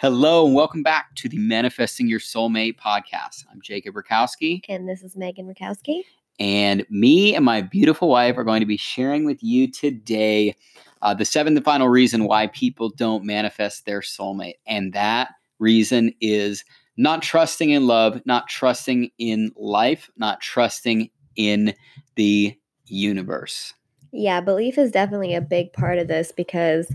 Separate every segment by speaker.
Speaker 1: Hello, and welcome back to the Manifesting Your Soulmate podcast. I'm Jacob Rakowski.
Speaker 2: And this is Megan Rakowski.
Speaker 1: And me and my beautiful wife are going to be sharing with you today uh, the seventh and final reason why people don't manifest their soulmate. And that reason is not trusting in love, not trusting in life, not trusting in the universe.
Speaker 2: Yeah, belief is definitely a big part of this because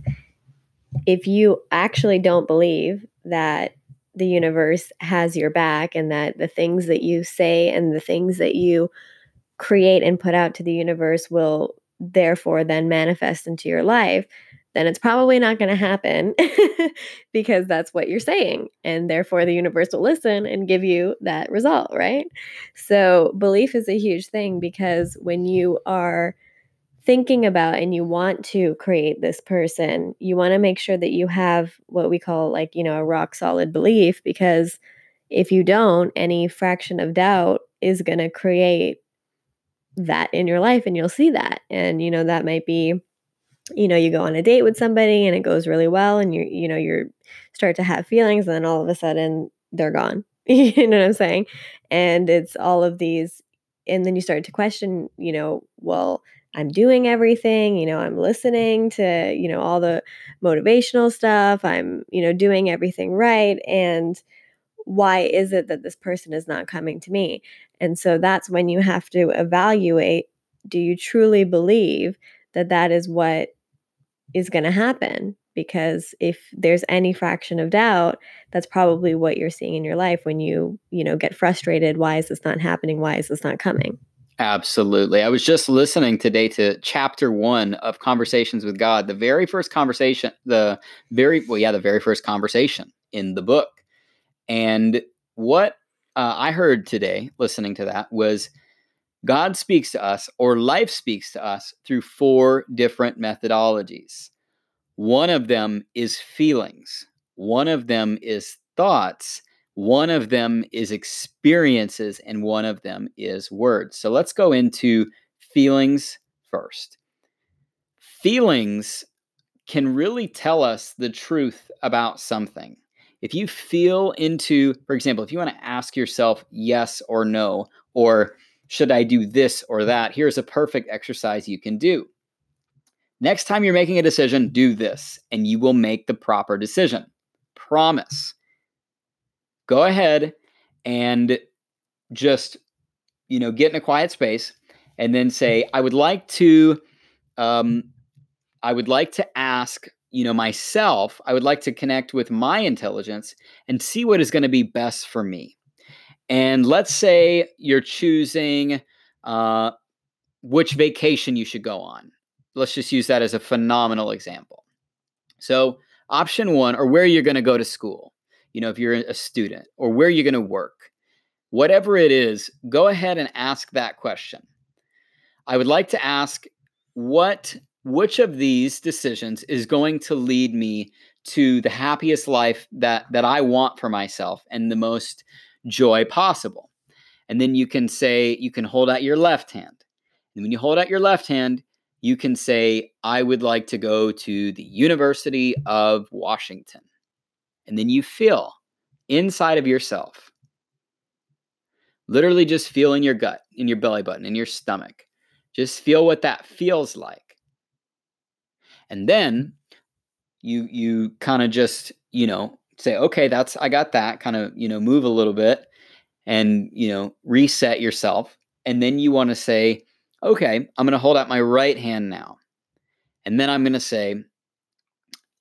Speaker 2: if you actually don't believe that the universe has your back and that the things that you say and the things that you create and put out to the universe will therefore then manifest into your life, then it's probably not going to happen because that's what you're saying. And therefore, the universe will listen and give you that result, right? So, belief is a huge thing because when you are thinking about and you want to create this person, you want to make sure that you have what we call like, you know, a rock solid belief because if you don't, any fraction of doubt is going to create that in your life and you'll see that. And you know, that might be you know, you go on a date with somebody and it goes really well and you you know, you're start to have feelings and then all of a sudden they're gone. you know what I'm saying? And it's all of these and then you start to question, you know, well, I'm doing everything, you know, I'm listening to, you know, all the motivational stuff. I'm, you know, doing everything right. And why is it that this person is not coming to me? And so that's when you have to evaluate do you truly believe that that is what is going to happen? Because if there's any fraction of doubt, that's probably what you're seeing in your life when you, you know, get frustrated. Why is this not happening? Why is this not coming?
Speaker 1: Absolutely. I was just listening today to chapter one of Conversations with God, the very first conversation, the very, well, yeah, the very first conversation in the book. And what uh, I heard today, listening to that, was God speaks to us, or life speaks to us, through four different methodologies. One of them is feelings, one of them is thoughts, one of them is experiences, and one of them is words. So let's go into feelings first. Feelings can really tell us the truth about something. If you feel into, for example, if you want to ask yourself yes or no, or should I do this or that, here's a perfect exercise you can do. Next time you're making a decision, do this, and you will make the proper decision. Promise go ahead and just you know get in a quiet space and then say i would like to um, i would like to ask you know myself i would like to connect with my intelligence and see what is going to be best for me. And let's say you're choosing uh, which vacation you should go on. Let's just use that as a phenomenal example. So option one or where you're going to go to school you know, if you're a student or where you're going to work, whatever it is, go ahead and ask that question. I would like to ask what which of these decisions is going to lead me to the happiest life that that I want for myself and the most joy possible. And then you can say you can hold out your left hand. And when you hold out your left hand, you can say I would like to go to the University of Washington and then you feel inside of yourself. Literally just feel in your gut, in your belly button, in your stomach. Just feel what that feels like. And then you you kind of just, you know, say, okay, that's I got that, kind of, you know, move a little bit and, you know, reset yourself. And then you want to say, okay, I'm going to hold out my right hand now. And then I'm going to say,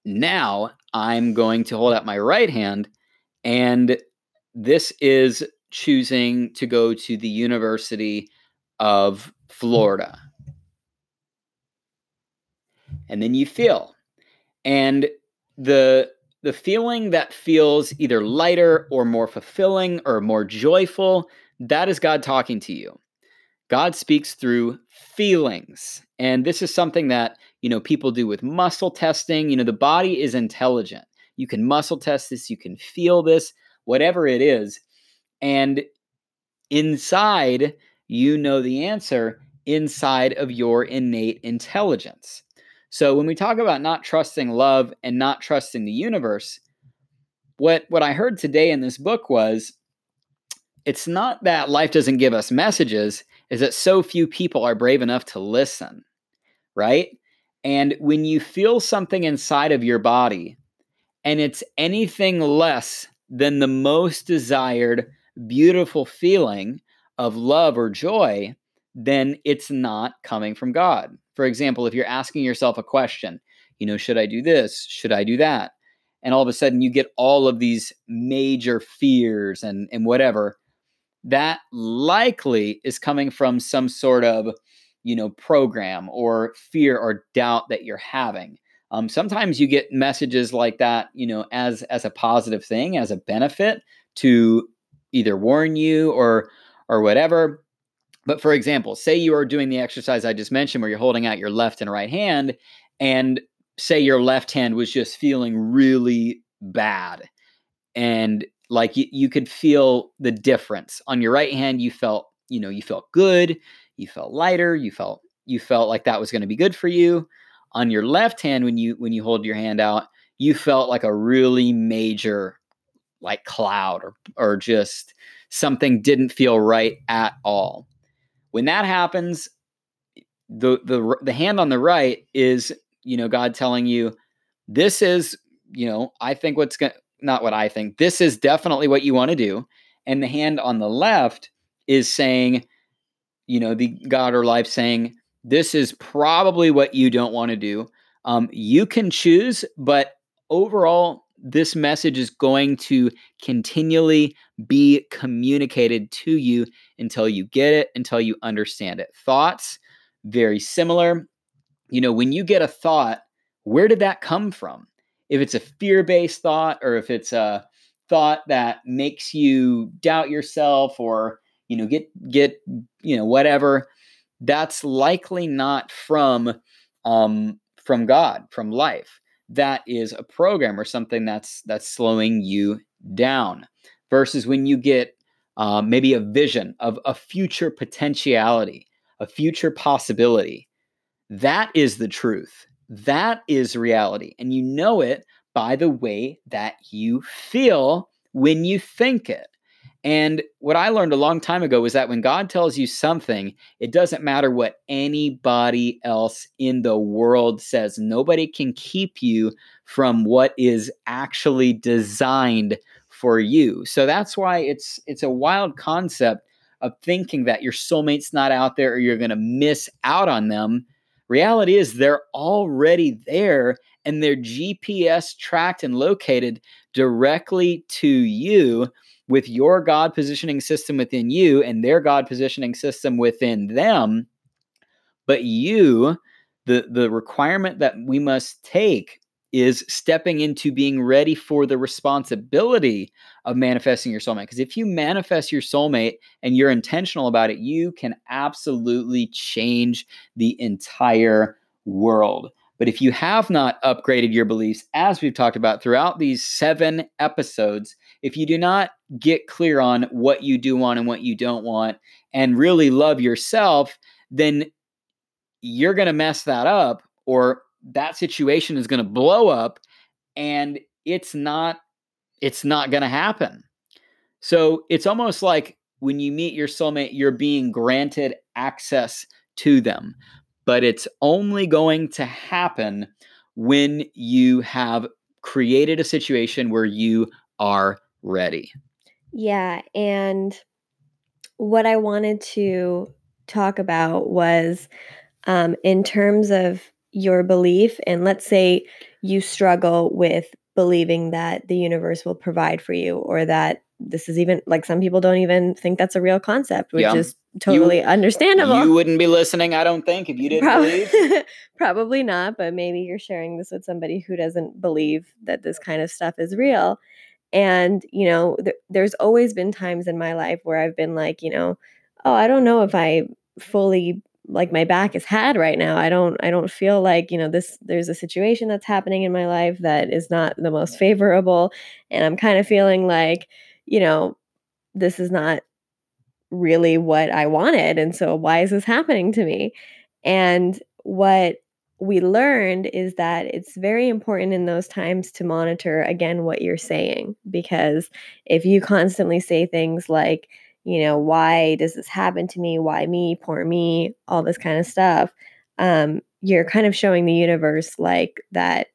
Speaker 1: now I'm going to hold out my right hand, and this is choosing to go to the University of Florida. And then you feel. And the the feeling that feels either lighter or more fulfilling or more joyful, that is God talking to you. God speaks through feelings. And this is something that, you know, people do with muscle testing. You know, the body is intelligent. You can muscle test this, you can feel this, whatever it is. And inside, you know the answer inside of your innate intelligence. So when we talk about not trusting love and not trusting the universe, what what I heard today in this book was it's not that life doesn't give us messages, is that so few people are brave enough to listen, right? And when you feel something inside of your body and it's anything less than the most desired, beautiful feeling of love or joy, then it's not coming from God. For example, if you're asking yourself a question, you know, should I do this? Should I do that? And all of a sudden you get all of these major fears and, and whatever, that likely is coming from some sort of, you know, program or fear or doubt that you're having. Um, sometimes you get messages like that, you know, as as a positive thing, as a benefit to either warn you or or whatever. But for example, say you are doing the exercise I just mentioned where you're holding out your left and right hand, and say your left hand was just feeling really bad. And like you, you could feel the difference. On your right hand, you felt, you know, you felt good, you felt lighter, you felt you felt like that was going to be good for you. On your left hand, when you when you hold your hand out, you felt like a really major like cloud or or just something didn't feel right at all. When that happens, the the the hand on the right is, you know, God telling you this is, you know, I think what's going not what I think. This is definitely what you want to do. And the hand on the left is saying, you know, the God or life saying, this is probably what you don't want to do. Um, you can choose, but overall, this message is going to continually be communicated to you until you get it, until you understand it. Thoughts, very similar. You know, when you get a thought, where did that come from? If it's a fear based thought or if it's a thought that makes you doubt yourself or, you know, get, get, you know, whatever, that's likely not from, um, from God, from life. That is a program or something that's that's slowing you down versus when you get uh, maybe a vision of a future potentiality a future possibility. That is the truth. That is reality. And you know it by the way that you feel when you think it and what I learned a long time ago was that when God tells you something, it doesn't matter what anybody else in the world says. Nobody can keep you from what is actually designed for you. So that's why it's it's a wild concept of thinking that your soulmate's not out there or you're going to miss out on them. Reality is they're already there and they're GPS tracked and located directly to you with your God positioning system within you and their God positioning system within them. But you, the, the requirement that we must take is stepping into being ready for the responsibility of manifesting your soulmate. Because if you manifest your soulmate and you're intentional about it, you can absolutely change the entire world. But if you have not upgraded your beliefs, as we've talked about throughout these seven episodes, if you do not get clear on what you do want and what you don't want and really love yourself, then you're going to mess that up or that situation is going to blow up and it's not it's not going to happen. So it's almost like when you meet your soulmate you're being granted access to them but it's only going to happen when you have created a situation where you are ready.
Speaker 2: Yeah. And what I wanted to talk about was um, in terms of your belief, and let's say you struggle with believing that the universe will provide for you or that this is even like some people don't even think that's a real concept, which yeah. is totally
Speaker 1: you,
Speaker 2: understandable.
Speaker 1: You wouldn't be listening, I don't think, if you didn't probably, believe.
Speaker 2: probably not, but maybe you're sharing this with somebody who doesn't believe that this kind of stuff is real. And, you know, th- there's always been times in my life where I've been like, you know, oh, I don't know if I fully like my back is had right now. I don't I don't feel like, you know, this there's a situation that's happening in my life that is not the most favorable and I'm kind of feeling like you know, this is not really what I wanted. And so why is this happening to me? And what we learned is that it's very important in those times to monitor again what you're saying because if you constantly say things like you know why does this happen to me why me poor me all this kind of stuff um, you're kind of showing the universe like that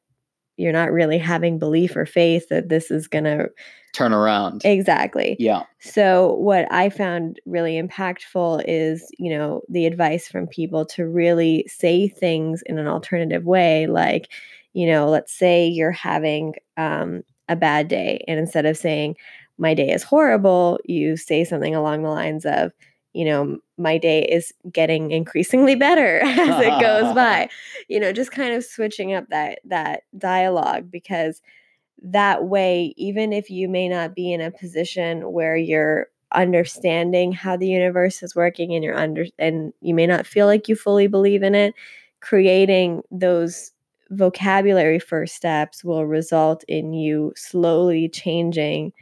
Speaker 2: you're not really having belief or faith that this is going to
Speaker 1: turn around.
Speaker 2: Exactly.
Speaker 1: Yeah.
Speaker 2: So what I found really impactful is, you know, the advice from people to really say things in an alternative way like, you know, let's say you're having um, a bad day and instead of saying my day is horrible, you say something along the lines of, you know, my day is getting increasingly better as it goes by. You know, just kind of switching up that that dialogue because that way even if you may not be in a position where you're understanding how the universe is working and you're under and you may not feel like you fully believe in it, creating those vocabulary first steps will result in you slowly changing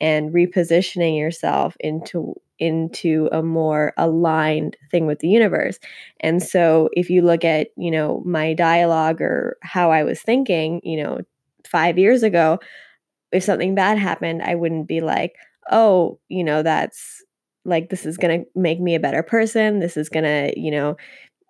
Speaker 2: and repositioning yourself into into a more aligned thing with the universe. And so if you look at, you know, my dialogue or how I was thinking, you know, 5 years ago, if something bad happened, I wouldn't be like, "Oh, you know, that's like this is going to make me a better person. This is going to, you know,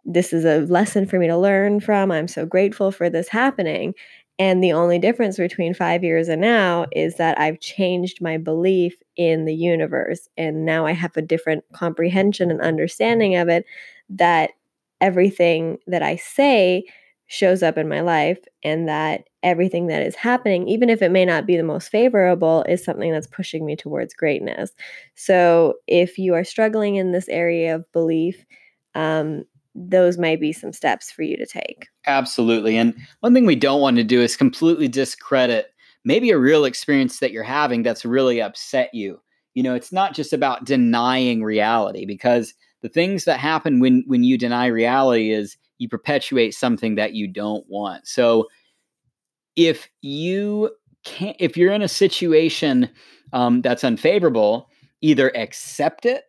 Speaker 2: this is a lesson for me to learn from. I'm so grateful for this happening." And the only difference between five years and now is that I've changed my belief in the universe. And now I have a different comprehension and understanding of it that everything that I say shows up in my life and that everything that is happening, even if it may not be the most favorable, is something that's pushing me towards greatness. So if you are struggling in this area of belief, um, those might be some steps for you to take.
Speaker 1: Absolutely. And one thing we don't want to do is completely discredit maybe a real experience that you're having that's really upset you. You know, it's not just about denying reality because the things that happen when when you deny reality is you perpetuate something that you don't want. So if you can't if you're in a situation um, that's unfavorable, either accept it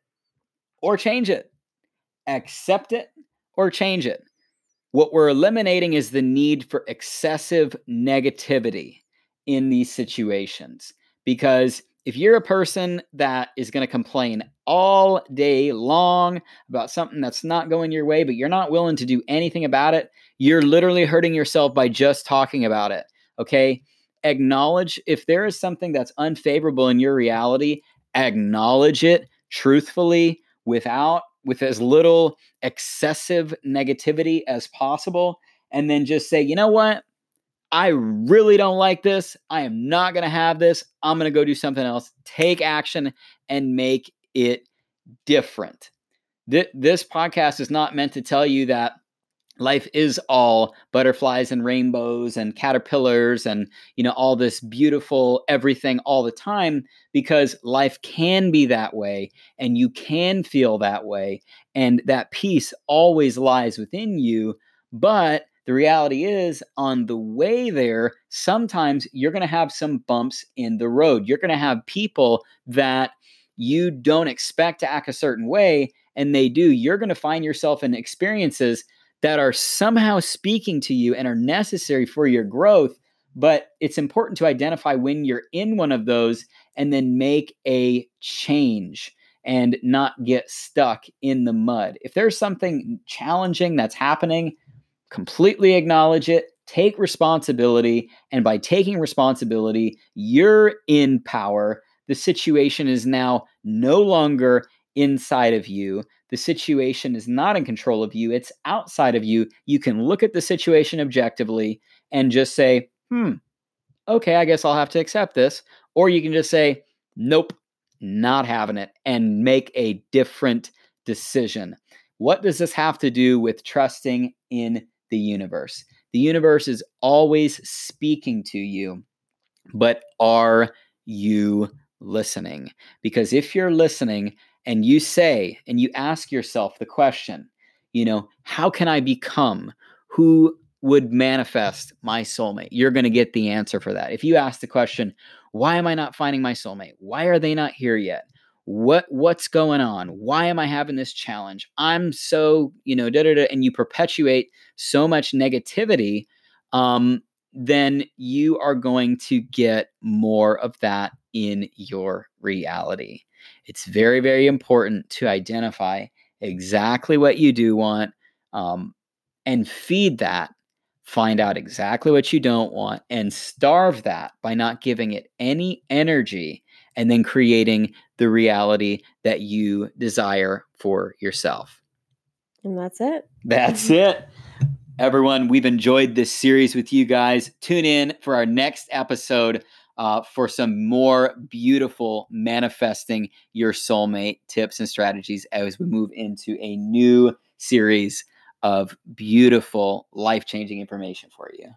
Speaker 1: or change it. Accept it or change it. What we're eliminating is the need for excessive negativity in these situations. Because if you're a person that is going to complain all day long about something that's not going your way, but you're not willing to do anything about it, you're literally hurting yourself by just talking about it. Okay. Acknowledge if there is something that's unfavorable in your reality, acknowledge it truthfully without with as little excessive negativity as possible and then just say, you know what? I really don't like this. I am not going to have this. I'm going to go do something else. Take action and make it different. Th- this podcast is not meant to tell you that life is all butterflies and rainbows and caterpillars and you know all this beautiful everything all the time because life can be that way and you can feel that way and that peace always lies within you. But the reality is on the way there sometimes you're going to have some bumps in the road. You're going to have people that you don't expect to act a certain way and they do. You're going to find yourself in experiences that are somehow speaking to you and are necessary for your growth. But it's important to identify when you're in one of those and then make a change and not get stuck in the mud. If there's something challenging that's happening, completely acknowledge it, take responsibility. And by taking responsibility, you're in power. The situation is now no longer inside of you the situation is not in control of you, it's outside of you. You can look at the situation objectively and just say, hmm, okay, I guess I'll have to accept this. Or you can just say, nope, not having it, and make a different decision. What does this have to do with trusting in the universe? The universe is always speaking to you, but are you listening? Because if you're listening, and you say and you ask yourself the question, you know, how can I become who would manifest my soulmate? You're going to get the answer for that. If you ask the question, why am I not finding my soulmate? Why are they not here yet? what what's going on why am i having this challenge i'm so you know da, da, da, and you perpetuate so much negativity um, then you are going to get more of that in your reality it's very very important to identify exactly what you do want um, and feed that find out exactly what you don't want and starve that by not giving it any energy and then creating the reality that you desire for yourself.
Speaker 2: And that's it.
Speaker 1: That's it. Everyone, we've enjoyed this series with you guys. Tune in for our next episode uh, for some more beautiful manifesting your soulmate tips and strategies as we move into a new series of beautiful, life changing information for you.